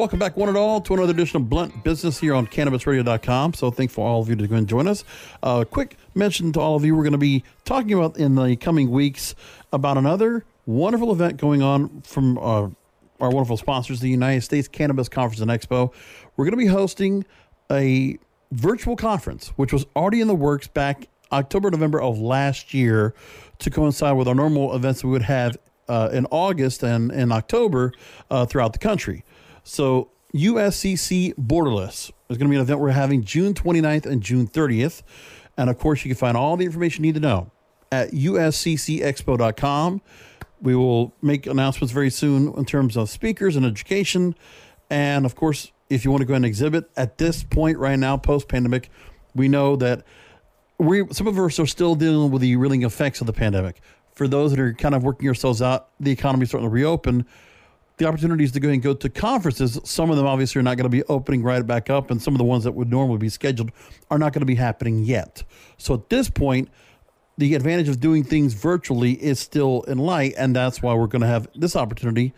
Welcome back, one and all, to another edition of Blunt Business here on CannabisRadio.com. So, thankful for all of you to go and join us. Uh, quick mention to all of you: we're going to be talking about in the coming weeks about another wonderful event going on from uh, our wonderful sponsors, the United States Cannabis Conference and Expo. We're going to be hosting a virtual conference, which was already in the works back October, November of last year, to coincide with our normal events we would have uh, in August and in October uh, throughout the country. So USCC Borderless is going to be an event we're having June 29th and June 30th. And of course, you can find all the information you need to know at usccexpo.com. We will make announcements very soon in terms of speakers and education. And of course, if you want to go and exhibit at this point right now, post pandemic, we know that we some of us are still dealing with the reeling effects of the pandemic. For those that are kind of working yourselves out, the economy is starting to reopen the opportunities to go and go to conferences. Some of them obviously are not going to be opening right back up, and some of the ones that would normally be scheduled are not going to be happening yet. So at this point, the advantage of doing things virtually is still in light, and that's why we're going to have this opportunity,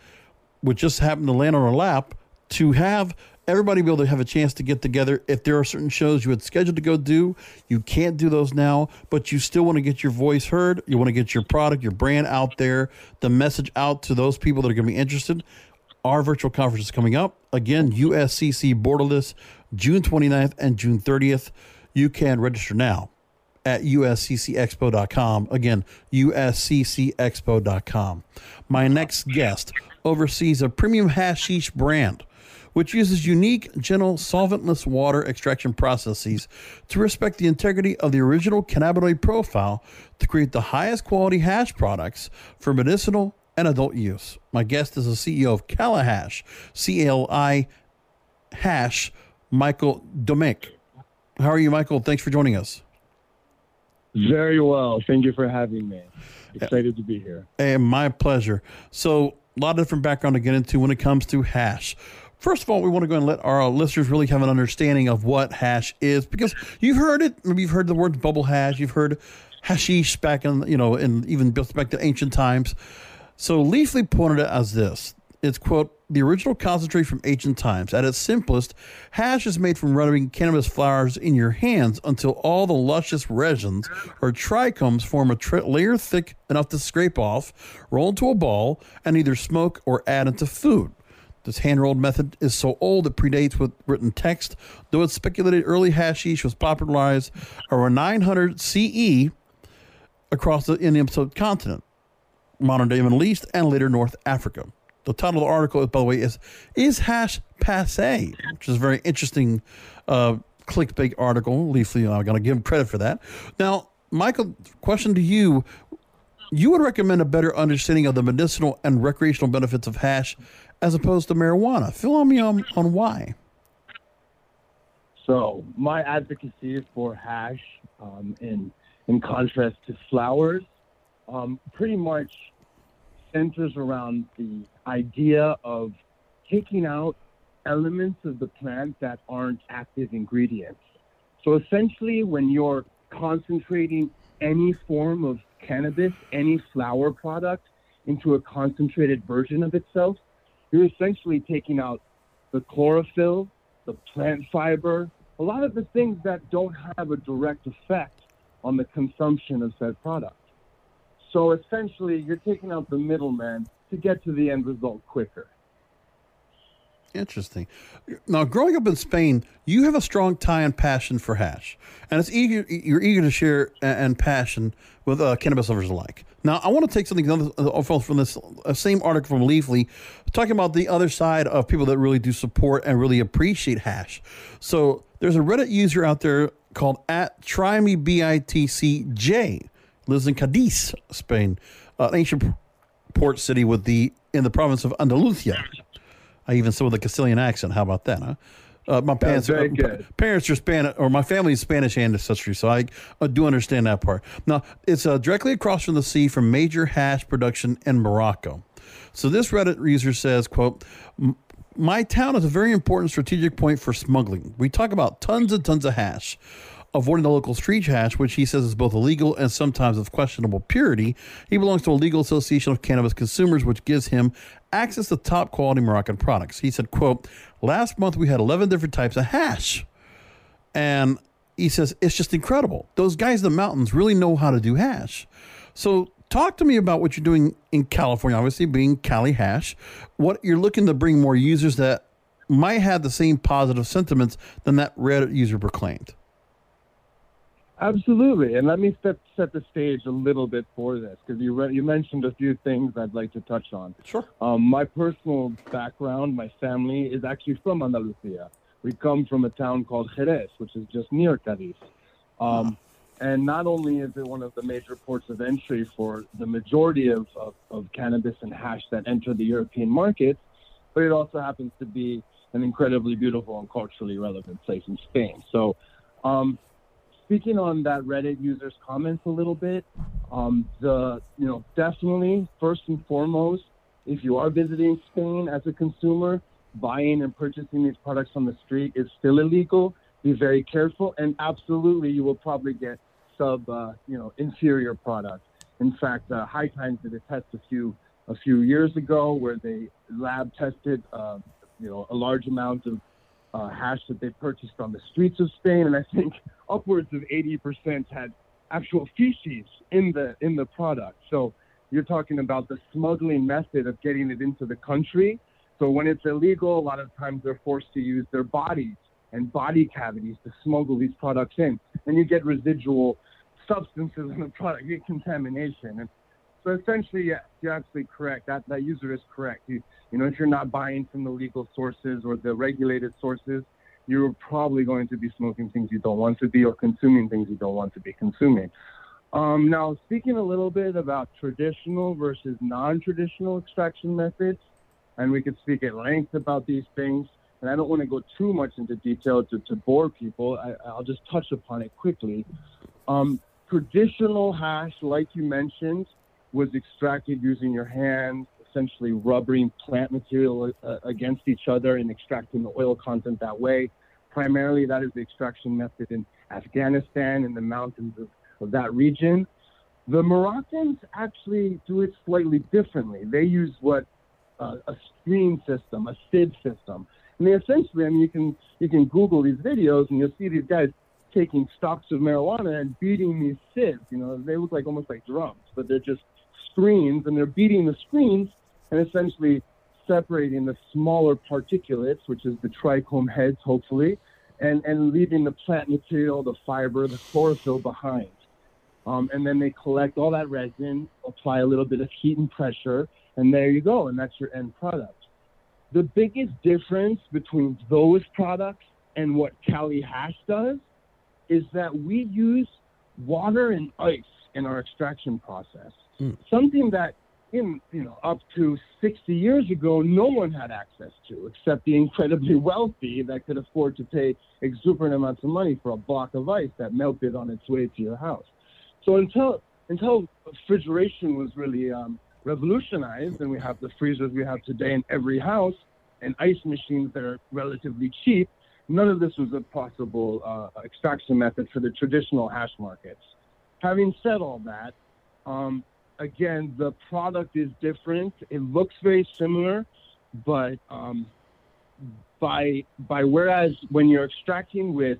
which just happened to land on our lap, to have everybody be able to have a chance to get together. If there are certain shows you had scheduled to go do, you can't do those now, but you still want to get your voice heard. You want to get your product, your brand out there, the message out to those people that are going to be interested. Our virtual conference is coming up. Again, USCC Borderless, June 29th and June 30th. You can register now at usccexpo.com. Again, usccexpo.com. My next guest oversees a premium hashish brand which uses unique, gentle, solventless water extraction processes to respect the integrity of the original cannabinoid profile to create the highest quality hash products for medicinal and adult use. My guest is the CEO of Calihash, C L I Hash, Michael Domek. How are you, Michael? Thanks for joining us. Very well. Thank you for having me. Excited to be here. And my pleasure. So, a lot of different background to get into when it comes to hash. First of all, we want to go and let our uh, listeners really have an understanding of what hash is because you've heard it. Maybe you've heard the word bubble hash. You've heard hashish back in, you know, in even back to ancient times. So Leafly pointed it as this. It's, quote, the original concentrate from ancient times. At its simplest, hash is made from rubbing cannabis flowers in your hands until all the luscious resins or trichomes form a tri- layer thick enough to scrape off, roll into a ball, and either smoke or add into food. This hand rolled method is so old it predates with written text, though it's speculated early hashish was popularized around 900 CE across the Indian subcontinent, modern day Middle East, and later North Africa. the title of the article, by the way, is "Is Hash Passe?" which is a very interesting uh, clickbait article. Leafly, I'm going to give him credit for that. Now, Michael, question to you: You would recommend a better understanding of the medicinal and recreational benefits of hash as opposed to marijuana. Fill on me on on why. So my advocacy for hash, um, in in contrast to flowers, um, pretty much centers around the idea of taking out elements of the plant that aren't active ingredients. So essentially, when you're concentrating any form of cannabis, any flower product, into a concentrated version of itself, you're essentially taking out the chlorophyll, the plant fiber, a lot of the things that don't have a direct effect on the consumption of said product. So essentially, you're taking out the middleman to get to the end result quicker. Interesting. Now, growing up in Spain, you have a strong tie and passion for hash, and it's eager. You're eager to share and passion with uh, cannabis lovers alike. Now, I want to take something uh, from this uh, same article from Leafly, talking about the other side of people that really do support and really appreciate hash. So, there's a Reddit user out there called at try me bitcj lives in Cadiz, Spain, uh, an ancient port city with the in the province of Andalusia. I even said with a Castilian accent. How about that, huh? Uh, my parents, uh, parents are Spanish, or my family is Spanish ancestry, so I, I do understand that part. Now, it's uh, directly across from the sea from major hash production in Morocco. So this Reddit user says, "quote My town is a very important strategic point for smuggling. We talk about tons and tons of hash." Avoiding the local street hash, which he says is both illegal and sometimes of questionable purity. He belongs to a legal association of cannabis consumers, which gives him access to top quality Moroccan products. He said, quote, last month we had 11 different types of hash. And he says, it's just incredible. Those guys in the mountains really know how to do hash. So talk to me about what you're doing in California, obviously being Cali Hash, what you're looking to bring more users that might have the same positive sentiments than that Reddit user proclaimed. Absolutely, and let me set set the stage a little bit for this because you re- you mentioned a few things I'd like to touch on. Sure. Um, my personal background, my family is actually from Andalusia. We come from a town called Jerez, which is just near Cadiz. Um, and not only is it one of the major ports of entry for the majority of, of, of cannabis and hash that enter the European markets, but it also happens to be an incredibly beautiful and culturally relevant place in Spain. So um, speaking on that Reddit user's comments a little bit, um, the you know definitely first and foremost, if you are visiting Spain as a consumer, buying and purchasing these products on the street is still illegal. Be very careful, and absolutely, you will probably get sub uh, you know inferior products. In fact, uh, High Times did a test a few a few years ago where they lab tested uh, you know a large amount of uh, hash that they purchased on the streets of Spain, and I think upwards of 80% had actual feces in the in the product. So you're talking about the smuggling method of getting it into the country. So when it's illegal, a lot of times they're forced to use their bodies and body cavities to smuggle these products in, and you get residual substances in the product, you get contamination. And so essentially, yeah, you're absolutely correct. That that user is correct. You you know, if you're not buying from the legal sources or the regulated sources, you're probably going to be smoking things you don't want to be or consuming things you don't want to be consuming. Um, now, speaking a little bit about traditional versus non-traditional extraction methods, and we could speak at length about these things. And I don't want to go too much into detail to, to bore people. I, will just touch upon it quickly. Um, traditional hash, like you mentioned, was extracted using your hands, essentially rubbering plant material uh, against each other and extracting the oil content that way. Primarily, that is the extraction method in Afghanistan and the mountains of, of that region. The Moroccans actually do it slightly differently. They use what uh, a stream system, a sieve system, and they essentially, I mean, you can you can Google these videos and you'll see these guys taking stalks of marijuana and beating these sieves. You know, they look like almost like drums, but they're just screens, and they're beating the screens and essentially separating the smaller particulates, which is the trichome heads, hopefully, and, and leaving the plant material, the fiber, the chlorophyll behind. Um, and then they collect all that resin, apply a little bit of heat and pressure, and there you go, and that's your end product. The biggest difference between those products and what Cali Hash does is that we use water and ice in our extraction process. Mm. Something that in you know up to 60 years ago no one had access to except the incredibly wealthy that could afford to pay exuberant amounts of money for a block of ice that melted on its way to your house. So until until refrigeration was really um, revolutionized and we have the freezers we have today in every house and ice machines that are relatively cheap none of this was a possible uh, extraction method for the traditional hash markets. Having said all that um, again, the product is different. It looks very similar, but um, by by whereas when you're extracting with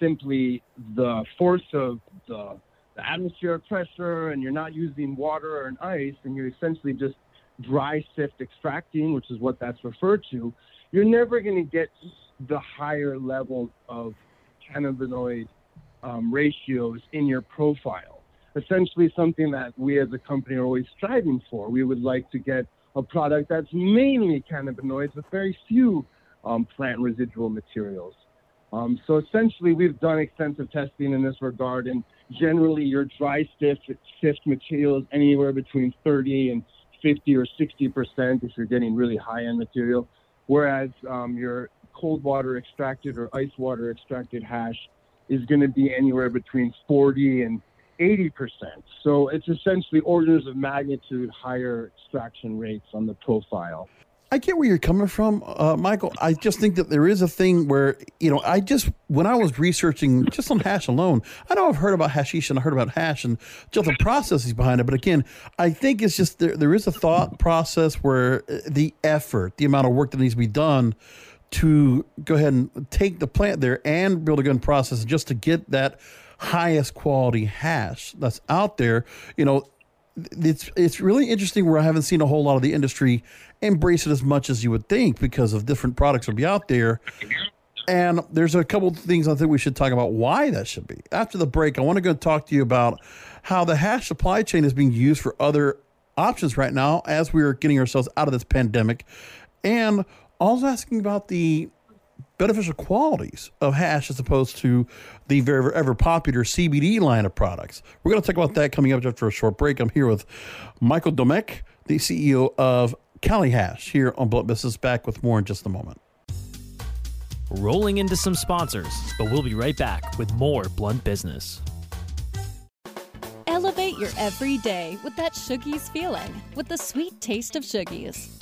simply the force of the, the atmospheric pressure and you're not using water or ice and you're essentially just dry sift extracting, which is what that's referred to, you're never going to get the higher level of cannabinoid um, ratios in your profile essentially something that we as a company are always striving for. We would like to get a product that's mainly cannabinoids with very few um, plant residual materials. Um, so essentially, we've done extensive testing in this regard, and generally, your dry sift, sift material is anywhere between 30 and 50 or 60 percent if you're getting really high-end material, whereas um, your cold water extracted or ice water extracted hash is going to be anywhere between 40 and 80%. So it's essentially orders of magnitude higher extraction rates on the profile. I get where you're coming from, uh, Michael. I just think that there is a thing where, you know, I just, when I was researching just on hash alone, I know I've heard about hashish and I heard about hash and just the processes behind it. But again, I think it's just there, there is a thought process where uh, the effort, the amount of work that needs to be done to go ahead and take the plant there and build a good process just to get that highest quality hash that's out there. You know, it's it's really interesting where I haven't seen a whole lot of the industry embrace it as much as you would think because of different products will be out there. And there's a couple things I think we should talk about why that should be. After the break, I want to go talk to you about how the hash supply chain is being used for other options right now as we are getting ourselves out of this pandemic. And also asking about the beneficial qualities of hash as opposed to the very ever popular CBD line of products. We're going to talk about that coming up after a short break. I'm here with Michael Domek, the CEO of Cali Hash, here on Blunt Business. Back with more in just a moment. Rolling into some sponsors, but we'll be right back with more Blunt Business. Elevate your everyday with that Shoogies feeling, with the sweet taste of Shoogies.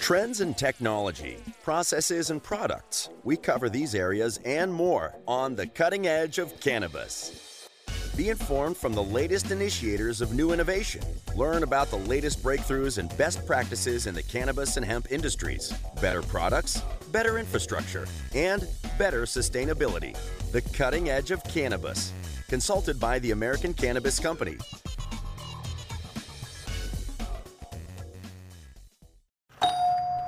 Trends in technology, processes, and products. We cover these areas and more on the cutting edge of cannabis. Be informed from the latest initiators of new innovation. Learn about the latest breakthroughs and best practices in the cannabis and hemp industries. Better products, better infrastructure, and better sustainability. The cutting edge of cannabis. Consulted by the American Cannabis Company.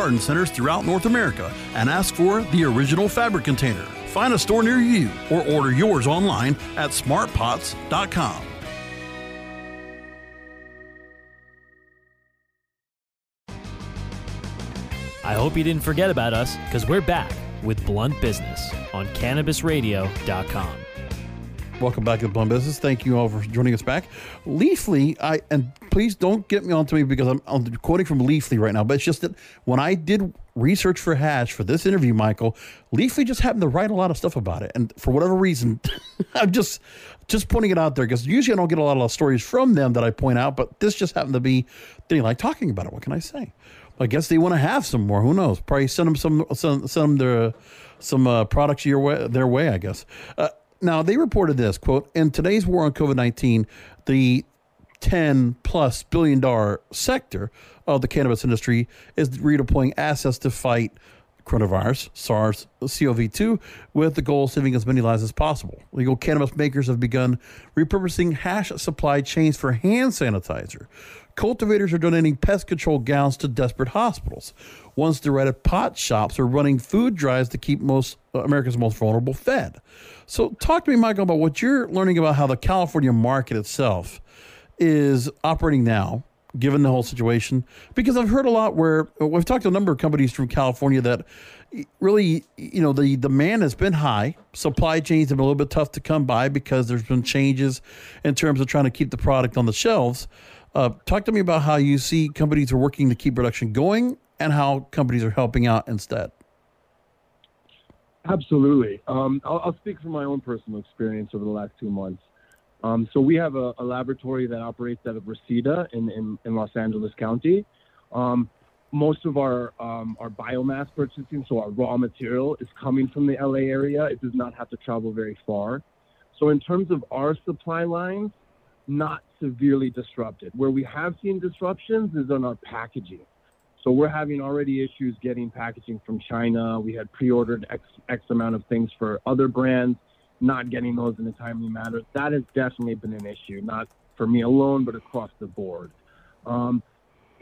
garden centers throughout North America and ask for the original fabric container. Find a store near you or order yours online at smartpots.com. I hope you didn't forget about us, because we're back with Blunt Business on CannabisRadio.com. Welcome back to the Blunt Business. Thank you all for joining us back. Leafly, I and please don't get me onto me because I'm, I'm quoting from Leafly right now, but it's just that when I did research for Hash for this interview, Michael, Leafly just happened to write a lot of stuff about it, and for whatever reason, I'm just just pointing it out there because usually I don't get a lot of stories from them that I point out, but this just happened to be they like talking about it. What can I say? I guess they want to have some more. Who knows? Probably send them some send, send them their some uh, products your way, their way. I guess. Uh, now, they reported this quote In today's war on COVID 19, the 10 plus billion dollar sector of the cannabis industry is redeploying assets to fight coronavirus, SARS CoV 2, with the goal of saving as many lives as possible. Legal cannabis makers have begun repurposing hash supply chains for hand sanitizer. Cultivators are donating pest control gowns to desperate hospitals. Once directed pot shops are running food drives to keep most uh, America's most vulnerable fed. So, talk to me, Michael, about what you're learning about how the California market itself is operating now, given the whole situation. Because I've heard a lot where we've talked to a number of companies from California that really, you know, the demand has been high. Supply chains have been a little bit tough to come by because there's been changes in terms of trying to keep the product on the shelves. Uh, talk to me about how you see companies are working to keep production going and how companies are helping out instead. Absolutely. Um, I'll, I'll, speak from my own personal experience over the last two months. Um, so we have a, a, laboratory that operates out of Reseda in, in, in Los Angeles County. Um, most of our um, our biomass purchasing, so our raw material, is coming from the LA area. It does not have to travel very far. So in terms of our supply lines, not severely disrupted. Where we have seen disruptions is on our packaging. So we're having already issues getting packaging from China. We had pre-ordered X, X amount of things for other brands, not getting those in a timely manner. That has definitely been an issue, not for me alone, but across the board. Um,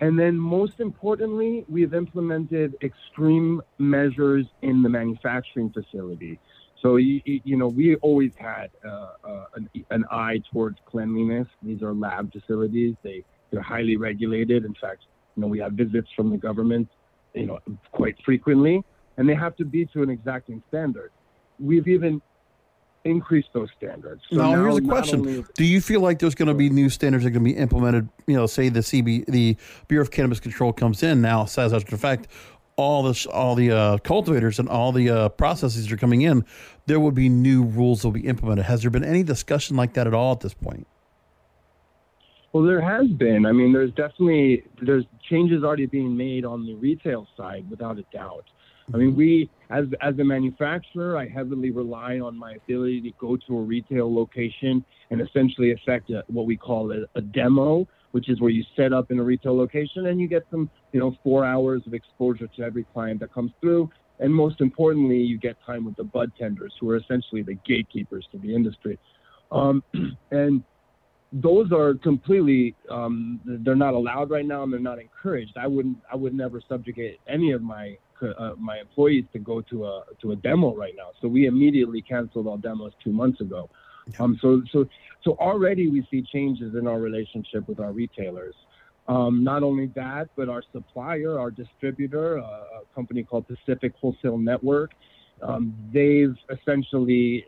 and then most importantly, we've implemented extreme measures in the manufacturing facility. So, you, you know, we always had uh, uh, an, an eye towards cleanliness. These are lab facilities. They, they're highly regulated. In fact, you know, we have visits from the government, you know, quite frequently, and they have to be to an exacting standard. We've even increased those standards. So now, now here's a question: Do you feel like there's going to be new standards that are going to be implemented? You know, say the CB, the Bureau of Cannabis Control comes in now, says after the fact, all this, all the uh, cultivators and all the uh, processes are coming in, there would be new rules that will be implemented. Has there been any discussion like that at all at this point? Well, there has been. I mean, there's definitely there's changes already being made on the retail side, without a doubt. I mean, we as as a manufacturer, I heavily rely on my ability to go to a retail location and essentially effect a, what we call a, a demo, which is where you set up in a retail location and you get some, you know, four hours of exposure to every client that comes through. And most importantly, you get time with the bud tenders, who are essentially the gatekeepers to the industry. Um, and those are completely um, they're not allowed right now and they're not encouraged. I wouldn't I would never subjugate any of my uh, my employees to go to a to a demo right now. So we immediately canceled all demos two months ago. Um, so so so already we see changes in our relationship with our retailers. Um, not only that, but our supplier, our distributor, uh, a company called Pacific Wholesale Network, um, they've essentially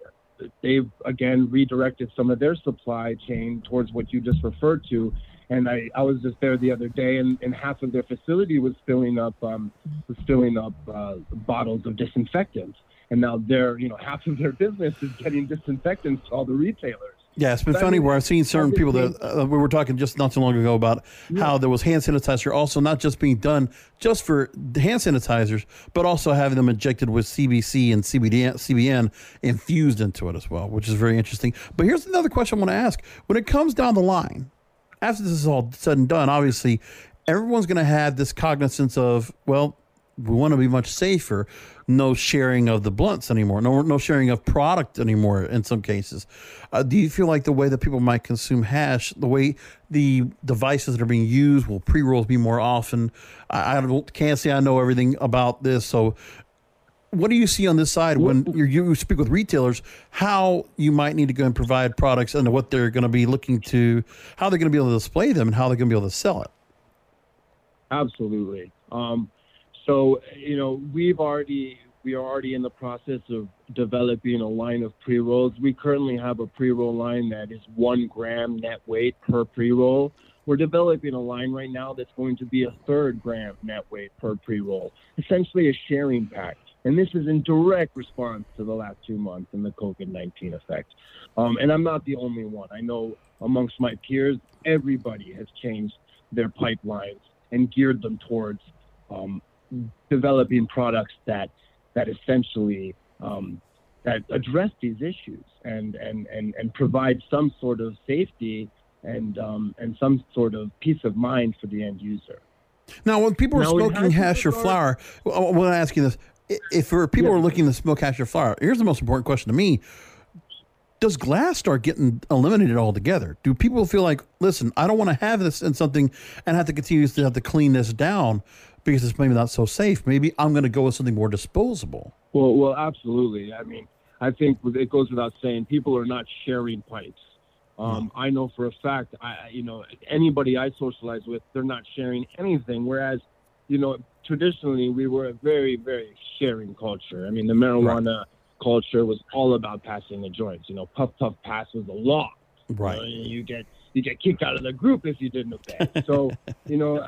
they've again redirected some of their supply chain towards what you just referred to. And I, I was just there the other day, and, and half of their facility was filling up um, was filling up uh, bottles of disinfectants. And now they're, you know, half of their business is getting disinfectants to all the retailers. Yeah, it's been funny where I've seen certain people that uh, we were talking just not too long ago about yeah. how there was hand sanitizer also not just being done just for hand sanitizers, but also having them injected with CBC and CBD, CBN infused into it as well, which is very interesting. But here's another question I want to ask: When it comes down the line, after this is all said and done, obviously everyone's going to have this cognizance of well, we want to be much safer. No sharing of the blunts anymore. No, no sharing of product anymore. In some cases, uh, do you feel like the way that people might consume hash, the way the devices that are being used, will pre rolls be more often? I, I can't say I know everything about this, so what do you see on this side when you speak with retailers how you might need to go and provide products and what they're going to be looking to how they're going to be able to display them and how they're going to be able to sell it absolutely um, so, you know, we've already we are already in the process of developing a line of pre rolls. We currently have a pre roll line that is one gram net weight per pre roll. We're developing a line right now that's going to be a third gram net weight per pre roll, essentially a sharing pack. And this is in direct response to the last two months and the COVID 19 effect. Um, and I'm not the only one. I know amongst my peers, everybody has changed their pipelines and geared them towards um, developing products that that essentially um, that address these issues and, and, and, and provide some sort of safety and um, and some sort of peace of mind for the end user. Now, when people are Now, it smoking hash or flour, I want to ask you this: if for people Yeah. are looking to smoke hash or flour, here's the most important question to me: Does glass start getting eliminated altogether? Do people feel like, listen, I don't want to have this in something and have to continue to have to clean this down because it's maybe not so safe? Maybe I'm going to go with something more disposable. Well, well, absolutely. I mean, I think it goes without saying, people are not sharing pipes. Um, I know for a fact, I, you know, anybody I socialize with, they're not sharing anything. Whereas, you know, traditionally we were a very, very sharing culture. I mean, the marijuana culture was all about passing the joints. You know, puff puff pass was the law. Right. You, know, you get you get kicked out of the group if you didn't obey. So, you know,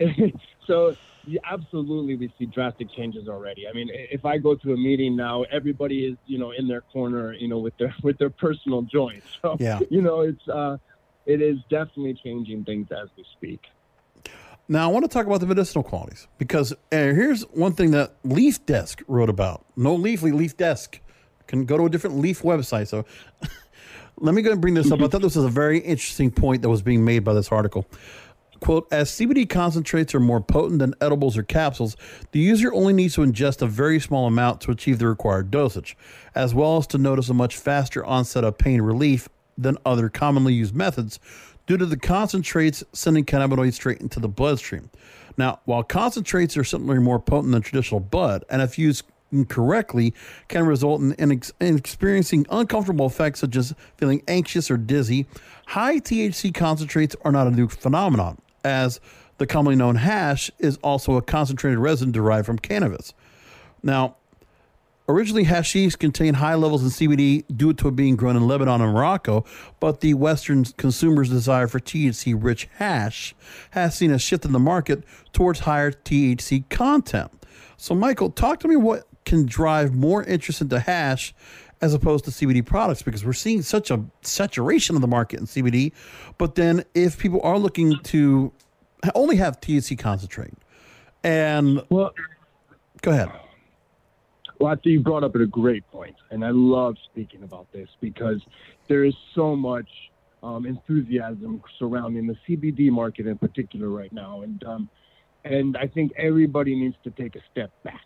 so yeah, absolutely we see drastic changes already. I mean, if I go to a meeting now, everybody is you know in their corner, you know, with their with their personal joints. So, Yeah. you know, it's uh, it is definitely changing things as we speak. Now, I want to talk about the medicinal qualities because uh, here's one thing that Leaf Desk wrote about. No Leafly, Leaf Desk. Can go to a different Leaf website. So let me go and bring this up. I thought this was a very interesting point that was being made by this article. Quote, as CBD concentrates are more potent than edibles or capsules, the user only needs to ingest a very small amount to achieve the required dosage, as well as to notice a much faster onset of pain relief than other commonly used methods due to the concentrates sending cannabinoids straight into the bloodstream. Now, while concentrates are certainly more potent than traditional bud, and if used incorrectly, can result in, in, in experiencing uncomfortable effects such as feeling anxious or dizzy, high THC concentrates are not a new phenomenon, as the commonly known hash is also a concentrated resin derived from cannabis. Now, Originally, hashish contained high levels of CBD due to it being grown in Lebanon and Morocco, but the Western consumers' desire for THC rich hash has seen a shift in the market towards higher THC content. So, Michael, talk to me what can drive more interest into hash as opposed to CBD products because we're seeing such a saturation of the market in CBD. But then, if people are looking to only have THC concentrate, and Well, go ahead. Well, I think you brought up at a great point, and I love speaking about this because there is so much um, enthusiasm surrounding the CBD market in particular right now, and um, and I think everybody needs to take a step back.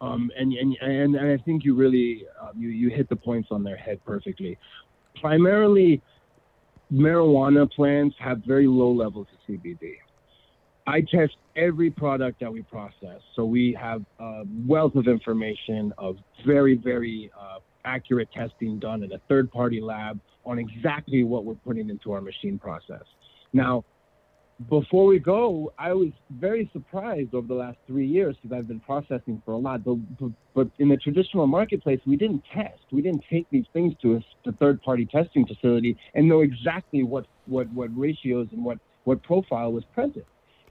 Um, and, and and and I think you really uh, you you hit the points on their head perfectly. Primarily, marijuana plants have very low levels of CBD. I test every product that we process. So we have a wealth of information of very, very uh, accurate testing done in a third party lab on exactly what we're putting into our machine process. Now, before we go, I was very surprised over the last three years because I've been processing for a lot. But, but, but in the traditional marketplace, we didn't test. We didn't take these things to a, third party testing facility and know exactly what, what, what ratios and what, what profile was present.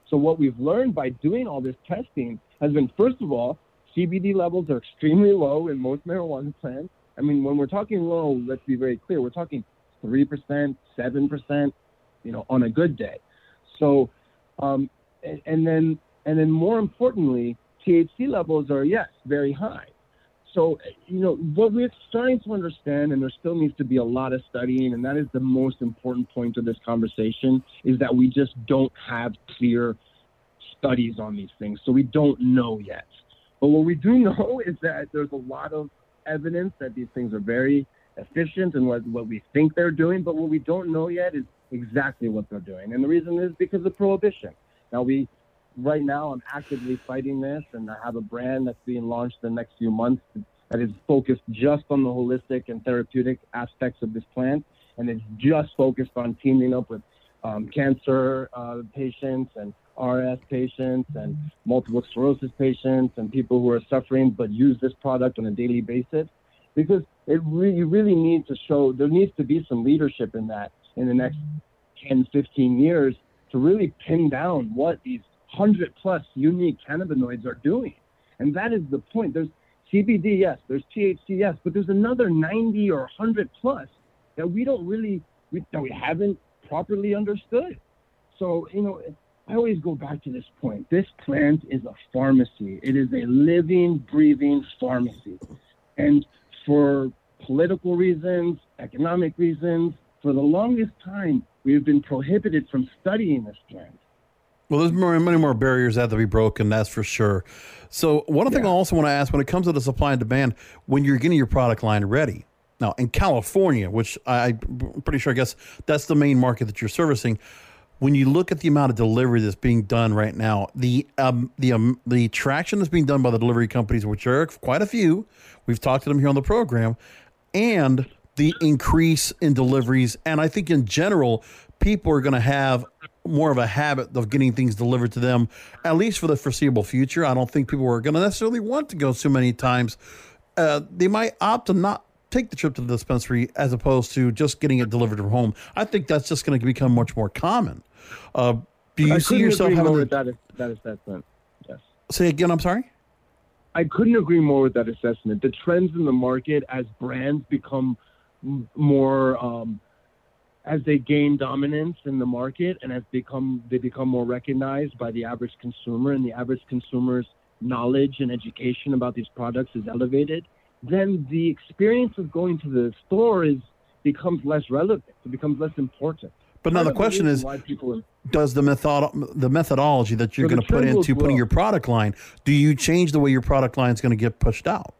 So what we've learned by doing all this testing has been, first of all, CBD levels are extremely low in most marijuana plants. I mean, when we're talking low, let's be very clear. We're talking three percent, seven percent, you know, on a good day. So, um, and, then and then more importantly, THC levels are yes very high. So, you know, what we're starting to understand, and there still needs to be a lot of studying, and that is the most important point of this conversation, is that we just don't have clear studies on these things. So we don't know yet. But what we do know is that there's a lot of evidence that these things are very efficient and what, what we think they're doing, but what we don't know yet is exactly what they're doing. And the reason is because of prohibition. Now we right now I'm actively fighting this and I have a brand that's being launched in the next few months that is focused just on the holistic and therapeutic aspects of this plant and it's just focused on teaming up with um, cancer uh, patients and RS patients and multiple sclerosis patients and people who are suffering but use this product on a daily basis because it really, you really need to show there needs to be some leadership in that in the next 10, 15 years to really pin down what these 100 plus unique cannabinoids are doing. And that is the point. There's CBD, yes, there's THC, yes, but there's another 90 or 100 plus that we don't really, we, that we haven't properly understood. So, you know, I always go back to this point. This plant is a pharmacy. It is a living, breathing pharmacy. And for political reasons, economic reasons, for the longest time, we have been prohibited from studying this plant. Well, there's more, many more barriers that have to be broken, that's for sure. So, one thing I also want to ask when it comes to the supply and demand, when you're getting your product line ready, now in California, which I, I'm pretty sure, I guess that's the main market that you're servicing. When you look at the amount of delivery that's being done right now, the um, the um, the traction that's being done by the delivery companies, which are quite a few, we've talked to them here on the program, and the increase in deliveries, and I think in general, people are going to have more of a habit of getting things delivered to them, at least for the foreseeable future. I don't think people are going to necessarily want to go so many times. Uh, they might opt to not take the trip to the dispensary as opposed to just getting it delivered from home. I think that's just going to become much more common. Uh, do you I see yourself agree having more with that, that assessment? Yes. say again? I'm sorry. I couldn't agree more with that assessment. The trends in the market as brands become more, um, as they gain dominance in the market and as they become they become more recognized by the average consumer, and the average consumer's knowledge and education about these products is elevated, then the experience of going to the store is becomes less relevant. It becomes less important. But now the question is, why people does the method the methodology that you're So going to put will into putting your product line, do you change the way your product line is going to get pushed out?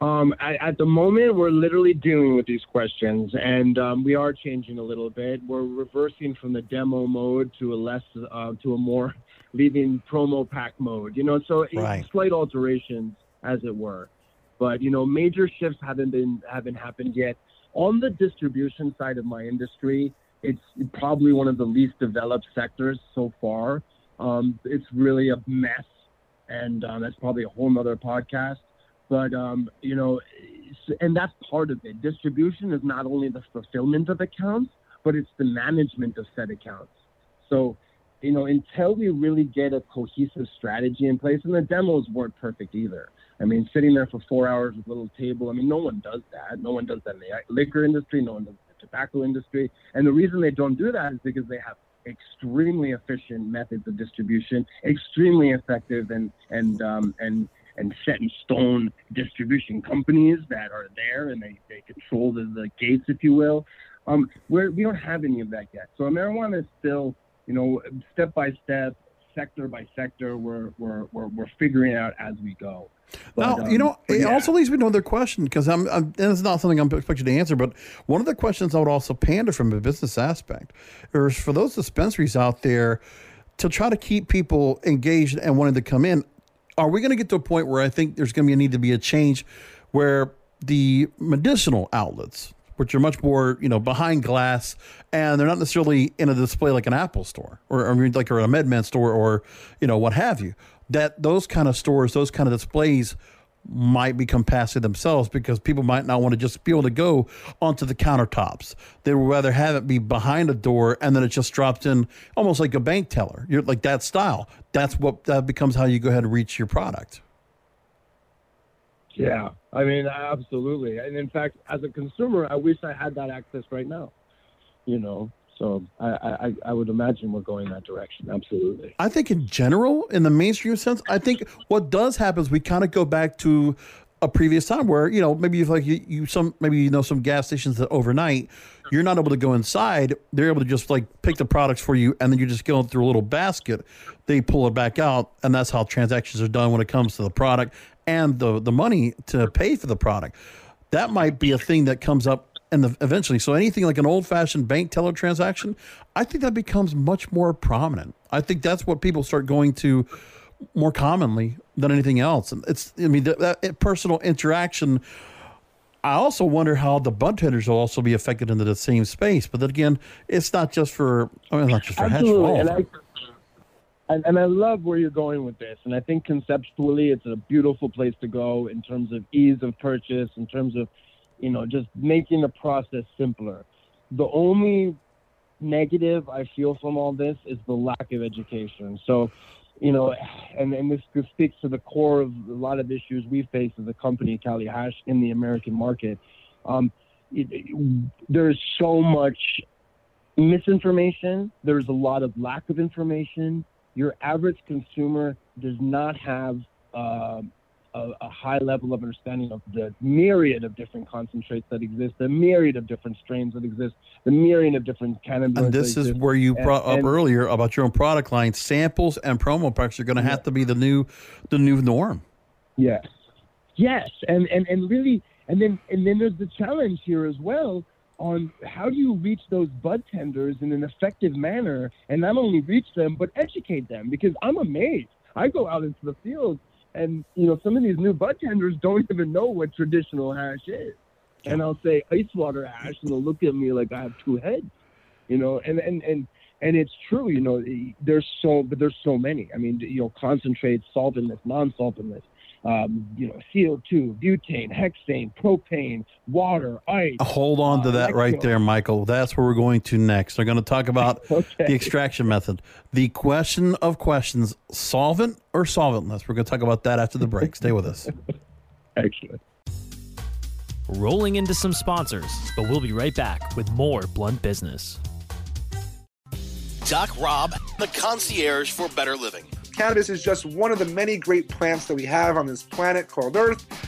Um, at, at the moment, we're literally dealing with these questions, and um, we are changing a little bit. We're reversing from the demo mode to a less, uh, to a more leaving promo pack mode. You know, so it's Right. slight alterations, as it were. But you know, major shifts haven't been haven't happened yet. On the distribution side of my industry, it's probably one of the least developed sectors so far. Um, it's really a mess, and um, that's probably a whole nother podcast but um, you know, and that's part of it. Distribution is not only the fulfillment of accounts, but it's the management of said accounts. So, you know, until we really get a cohesive strategy in place, and the demos weren't perfect either. I mean, sitting there for four hours with a little table. I mean, no one does that. No one does that in the liquor industry. No one does the tobacco industry. And the reason they don't do that is because they have extremely efficient methods of distribution, extremely effective and and um, and and set in stone distribution companies that are there and they, they control the, the gates, if you will. Um, we're, we don't have any of that yet. So marijuana is still, you know, step by step, sector by sector, we're, we're, we're, we're figuring it out as we go. Now, But, you um, know, it yeah. also leads me to another question because I'm, I'm, and it's not something I'm expecting to answer, but one of the questions I would also pander from a business aspect is for those dispensaries out there to try to keep people engaged and wanting to come in. Are we going to get to a point where I think there's going to be a need to be a change where the medicinal outlets, which are much more, you know, behind glass, and they're not necessarily in a display like an Apple store or, or like or a MedMen store or, you know, what have you, that those kind of stores, those kind of displays might become passive themselves because people might not want to just be able to go onto the countertops. They would rather have it be behind a door and then it just drops in almost like a bank teller. You're like that style. That's what that becomes how you go ahead and reach your product. Yeah, I mean, absolutely. And in fact, as a consumer, I wish I had that access right now. You know, so I, I, I would imagine we're going that direction. Absolutely. I think in general, in the mainstream sense, I think what does happen is we kind of go back to a previous time where you know maybe you've like you, you some maybe you know some gas stations that overnight you're not able to go inside they're able to just like pick the products for you and then you're just go through a little basket they pull it back out and that's how transactions are done when it comes to the product and the the money to pay for the product that might be a thing that comes up and the, eventually so anything like an old fashioned bank teller transaction i think that becomes much more prominent i think that's what people start going to more commonly than anything else and it's i mean that, that personal interaction I also wonder how the bud tenders will also be affected into the same space. But then again, it's not just for I mean, not just for Absolutely, and I and, and I love where you're going with this. And I think conceptually, it's a beautiful place to go in terms of ease of purchase, in terms of, you know, just making the process simpler. The only negative I feel from all this is the lack of education. So, you know, and, and this, speaks to the core of a lot of issues we face as a company, Cali Hash, in the American market. Um, it, it, there's so much misinformation. There's a lot of lack of information. Your average consumer does not have uh, a, a, high level of understanding of the myriad of different concentrates that exist, the myriad of different strains that exist, the myriad of different cannabinoids. And this is where you brought and, up and, earlier about your own product line. Samples and promo packs are going to yeah. have to be the new, the new norm. Yes, yes, and and and really, and then and then there's the challenge here as well on how do you reach those bud tenders in an effective manner and not only reach them but educate them because i'm amazed i go out into the field and you know some of these new bud tenders don't even know what traditional hash is. And i'll say ice water hash and they'll look at me like i have two heads you know and and and and it's true you know there's so but there's so many. I mean you know concentrates solventless non-solventless um, you know, CO2, butane, hexane, propane, water, ice. Hold on to uh, that right there, Michael. That's where we're going to next. We're going to talk about okay. the extraction method. The question of questions solvent or solventless? We're going to talk about that after the break. Stay with us. Excellent. Rolling into some sponsors, but we'll be right back with more Blunt Business. Doc Rob, the concierge for better living Cannabis is just one of the many great plants that we have on this planet called Earth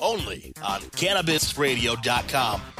Only on cannabisradio.com.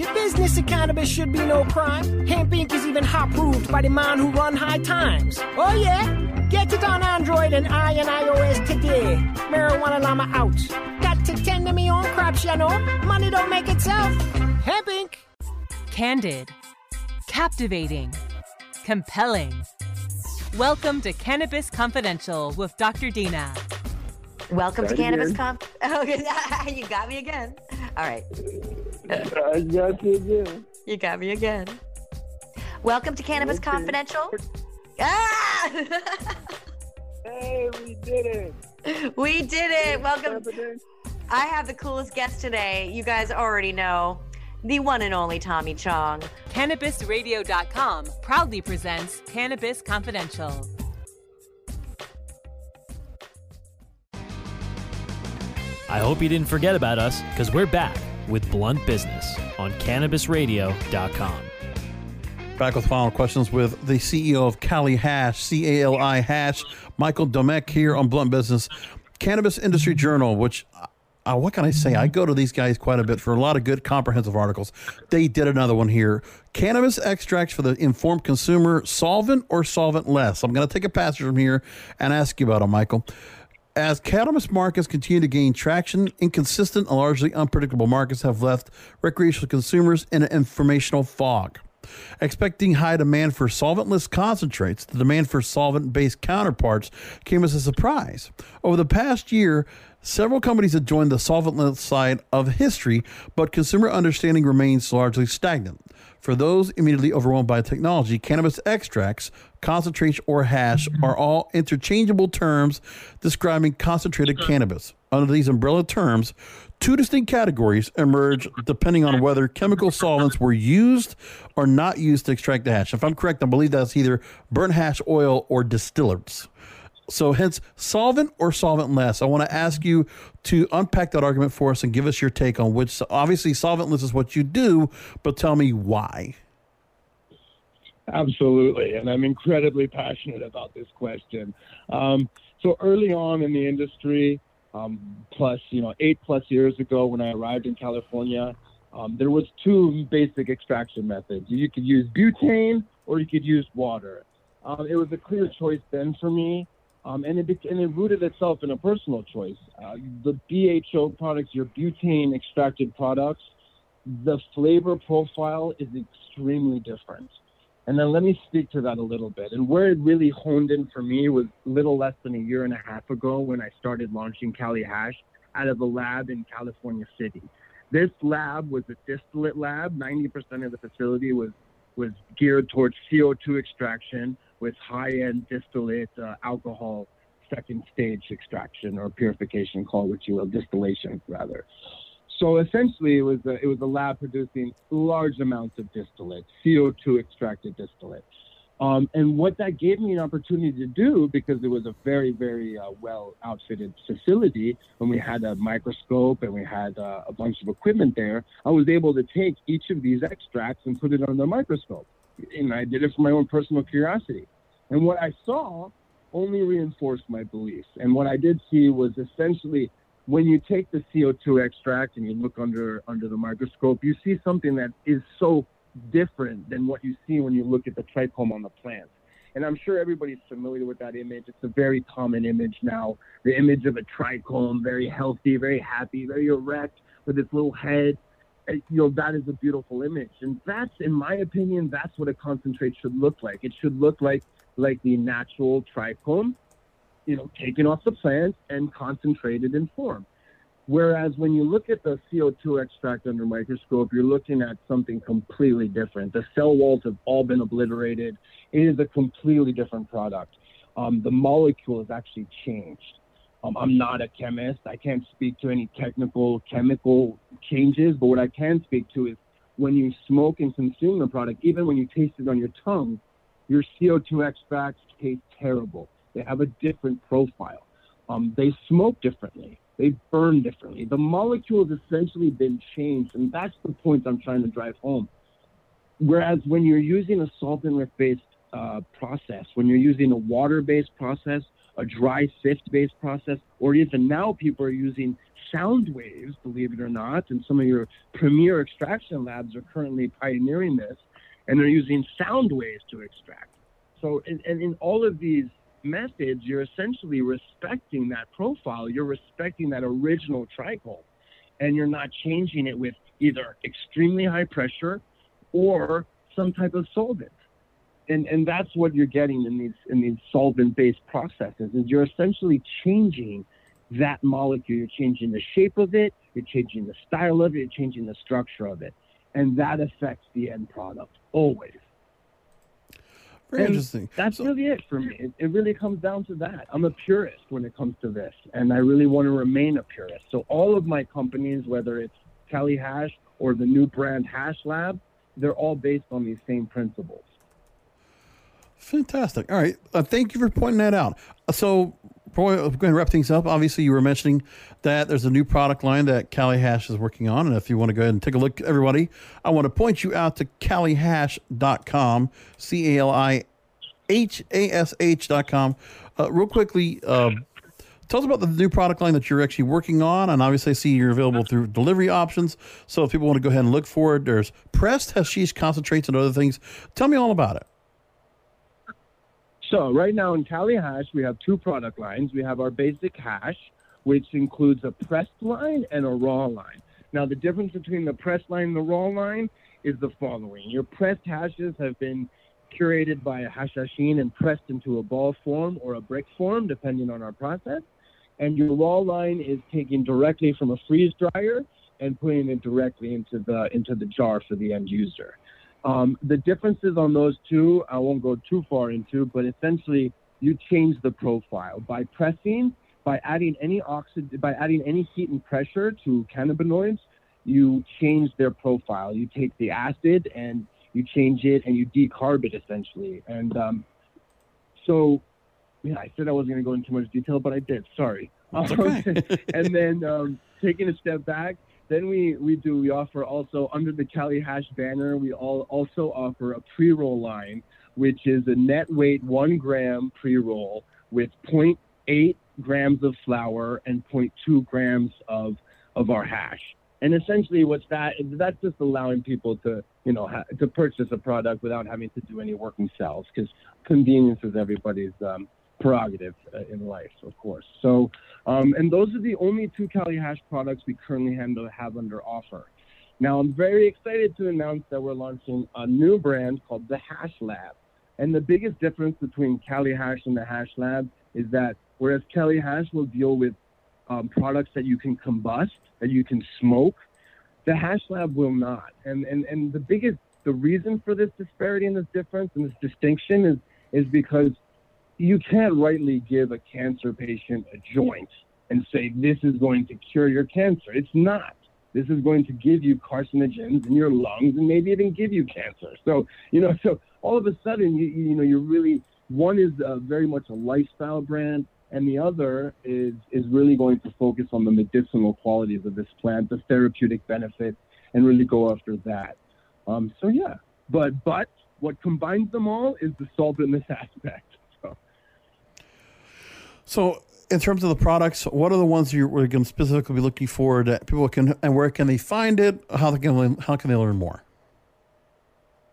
The business of cannabis should be no crime. Hemp Inc. is even hot proved by the man who run high times. Oh yeah? Get it on Android and I and iOS today. Marijuana Llama out. Got to tend to me own crops, you know. Money don't make itself. Hemp Inc. Candid. Captivating. Compelling. Welcome to Cannabis Confidential with Dr. Dina. Welcome to Cannabis Conf. Oh, you got me again. All right. I got you again. You got me again. Welcome to Cannabis okay. Confidential. Ah! hey, we did it. We did it. Welcome. I have the coolest guest today. You guys already know the one and only Tommy Chong. CannabisRadio.com proudly presents Cannabis Confidential. I hope you didn't forget about us because we're back with Blunt Business on CannabisRadio.com. Back with final questions with the CEO of Cali Hash, C A L I Hash, Michael Domek here on Blunt Business. Cannabis Industry Journal, which uh, what can I say? I go to these guys quite a bit for a lot of good comprehensive articles. They did another one here. Cannabis extracts for the informed consumer, solvent or solvent less? I'm going to take a passage from here and ask you about them, Michael. As cannabis markets continue to gain traction, inconsistent and largely unpredictable markets have left recreational consumers in an informational fog. Expecting high demand for solventless concentrates, the demand for solvent based counterparts came as a surprise. Over the past year, several companies have joined the solventless side of history, but consumer understanding remains largely stagnant. For those immediately overwhelmed by technology, cannabis extracts, concentrates, or hash mm-hmm. are all interchangeable terms describing concentrated mm-hmm. cannabis. Under these umbrella terms, two distinct categories emerge depending on whether chemical solvents were used or not used to extract the hash. If I'm correct, I believe that's either butane hash oil or distillates. So, hence, solvent or solventless. I want to ask you to unpack that argument for us and give us your take on which. Obviously, solventless is what you do, but tell me why. Absolutely, and I'm incredibly passionate about this question. Um, so early on in the industry, um, plus you know eight plus years ago when I arrived in California, um, there was two basic extraction methods. You could use butane or you could use water. Um, it was a clear choice then for me, um, and, it, and it rooted itself in a personal choice. Uh, the BHO products, your butane extracted products, the flavor profile is extremely different. And then let me speak to that a little bit. And where it really honed in for me was little less than a year and a half ago when I started launching Cali Hash out of a lab in California City. This lab was a distillate lab. 90% of the facility was was geared towards CO2 extraction with high-end distillate uh, alcohol second stage extraction or purification, call what you will, distillation rather. So essentially, it was a, it was a lab producing large amounts of distillate, CO2 extracted distillate. Um, and what that gave me an opportunity to do, because it was a very, very uh, well outfitted facility, when we had a microscope and we had uh, a bunch of equipment there, I was able to take each of these extracts and put it under the microscope. And I did it for my own personal curiosity. And what I saw only reinforced my beliefs. And what I did see was essentially when you take the CO2 extract and you look under under the microscope, you see something that is so different than what you see when you look at the trichome on the plant. And I'm sure everybody's familiar with that image. It's a very common image now. The image of a trichome, very healthy, very happy, very erect, with its little head. You know, that is a beautiful image. And that's, in my opinion, that's what a concentrate should look like. It should look like like the natural trichome you know, taken off the plant and concentrated in form. Whereas when you look at the CO2 extract under microscope, you're looking at something completely different. The cell walls have all been obliterated. It is a completely different product. Um, the molecule has actually changed. Um, I'm not a chemist. I can't speak to any technical chemical changes, but what I can speak to is when you smoke and consume the product, even when you taste it on your tongue, your CO2 extracts taste terrible. They have a different profile. Um, they smoke differently. They burn differently. The molecule has essentially been changed, and that's the point I'm trying to drive home. Whereas when you're using a solvent-based uh, process, when you're using a water-based process, a dry sift-based process, or even now people are using sound waves, believe it or not, and some of your premier extraction labs are currently pioneering this, and they're using sound waves to extract. So, and, and in all of these methods, you're essentially respecting that profile. You're respecting that original trichome, and you're not changing it with either extremely high pressure or some type of solvent. And, and that's what you're getting in these in these solvent-based processes is you're essentially changing that molecule. You're changing the shape of it, you're changing the style of it, you're changing the structure of it. And that affects the end product always. Very And interesting. That's really it for me. It, it really comes down to that. I'm a purist when it comes to this, and I really want to remain a purist. So all of my companies, whether it's Cali Hash or the new brand Hash Lab, they're all based on these same principles. Fantastic. All right. Uh, thank you for pointing that out. Uh, So, going to wrap things up. Obviously, you were mentioning that there's a new product line that Cali Hash is working on. And if you want to go ahead and take a look, everybody, I want to point you out to calihash.com, C A L I H A S H.com. Uh, real quickly, uh, tell us about the new product line that you're actually working on. And obviously, I see you're available through delivery options. So, if people want to go ahead and look for it, there's pressed hashish concentrates and other things. Tell me all about it. So right now in Cali Hash, we have two product lines. We have our basic hash, which includes a pressed line and a raw line. Now the difference between the pressed line and the raw line is the following. Your pressed hashes have been curated by a hashashin and pressed into a ball form or a brick form, depending on our process. And your raw line is taken directly from a freeze dryer and putting it directly into the into the jar for the end user. Um, the differences on those two, I won't go too far into, but essentially you change the profile by pressing. By adding any oxygen, by adding any heat and pressure to cannabinoids, you change their profile. You take the acid and you change it and you decarb it essentially. And um, so, yeah, I said I wasn't going to go into too much detail, but I did. Sorry. okay. and then um, taking a step back, then we, we do we offer also under the Cali Hash banner, we all also offer a pre-roll line, which is a net weight one gram pre-roll with 0.8 grams of flour and 0.2 grams of of our hash. And essentially, what's that? That's just allowing people to, you know, ha- to purchase a product without having to do any work themselves, because convenience is everybody's um, prerogative uh, in life, of course. So, um, and those are the only two Cali Hash products we currently have under offer. Now, I'm very excited to announce that we're launching a new brand called the Hash Lab. And the biggest difference between Cali Hash and the Hash Lab is that whereas Cali Hash will deal with um, products that you can combust, that you can smoke. The Hash Lab will not. And, and, and the biggest, the reason for this disparity and this difference and this distinction is, is because you can't rightly give a cancer patient a joint and say, this is going to cure your cancer. It's not. This is going to give you carcinogens in your lungs and maybe even give you cancer. So, you know, so all of a sudden, you, you know, you're really, one is very much a lifestyle brand and the other is is really going to focus on the medicinal qualities of this plant, the therapeutic benefits, and really go after that. Um, so yeah, but but what combines them all is the solventless aspect. So. in terms of the products, what are the ones you're going to specifically be looking for that people can and where can they find it? How they can how can they learn more?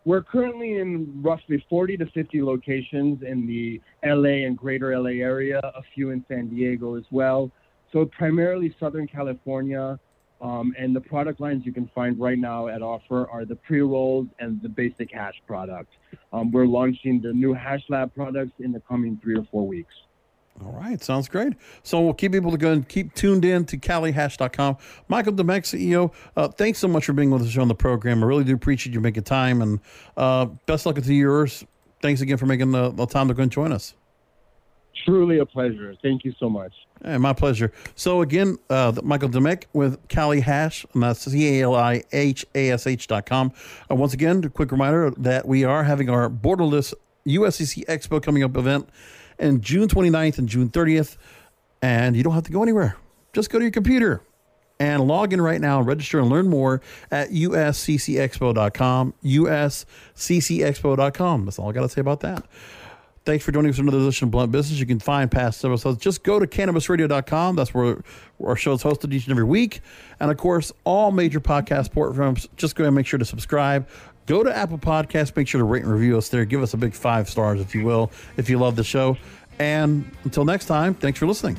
We're currently in roughly 40 to 50 locations in the LA and greater LA area, a few in San Diego as well. So primarily Southern California. Um, and the product lines you can find right now at offer are the pre-rolls and the basic hash product. Um, we're launching the new Hash Lab products in the coming three or four weeks. All right, sounds great. So we'll keep people to go and keep tuned in to CaliHash.com. Michael Demack, CEO, uh, thanks so much for being with us on the program. I really do appreciate you making time, and uh, best luck to yours. Thanks again for making the, the time to go and join us. Truly a pleasure. Thank you so much. Hey, my pleasure. So again, uh, Michael Demek with Cali Hash, and that's C-A-L-I-H-A-S-H dot com. Uh, once again, a quick reminder that we are having our Borderless USCC Expo coming up event and June 29th and June 30th. And you don't have to go anywhere. Just go to your computer and log in right now register and learn more at usccexpo.com. usccexpo.com. That's all I got to say about that. Thanks for joining us for another edition of Blunt Business. You can find past episodes. Just go to cannabisradio.com. That's where our show is hosted each and every week. And of course, all major podcast platforms. Just go and make sure to subscribe. Go to Apple Podcasts. Make sure to rate and review us there. Give us a big five stars, if you will, if you love the show. And until next time, thanks for listening.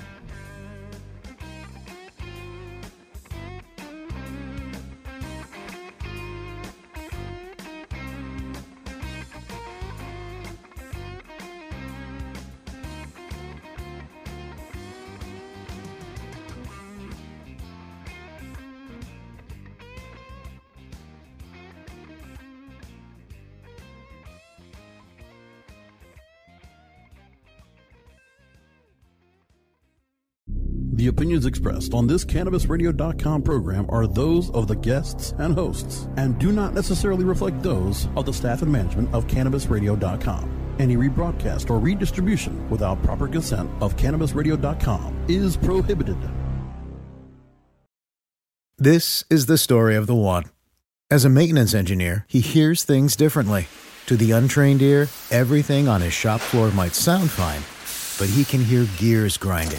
The opinions expressed on this CannabisRadio.com program are those of the guests and hosts and do not necessarily reflect those of the staff and management of CannabisRadio.com. Any rebroadcast or redistribution without proper consent of CannabisRadio.com is prohibited. This is the story of the one. As a maintenance engineer, he hears things differently. To the untrained ear, everything on his shop floor might sound fine, but he can hear gears grinding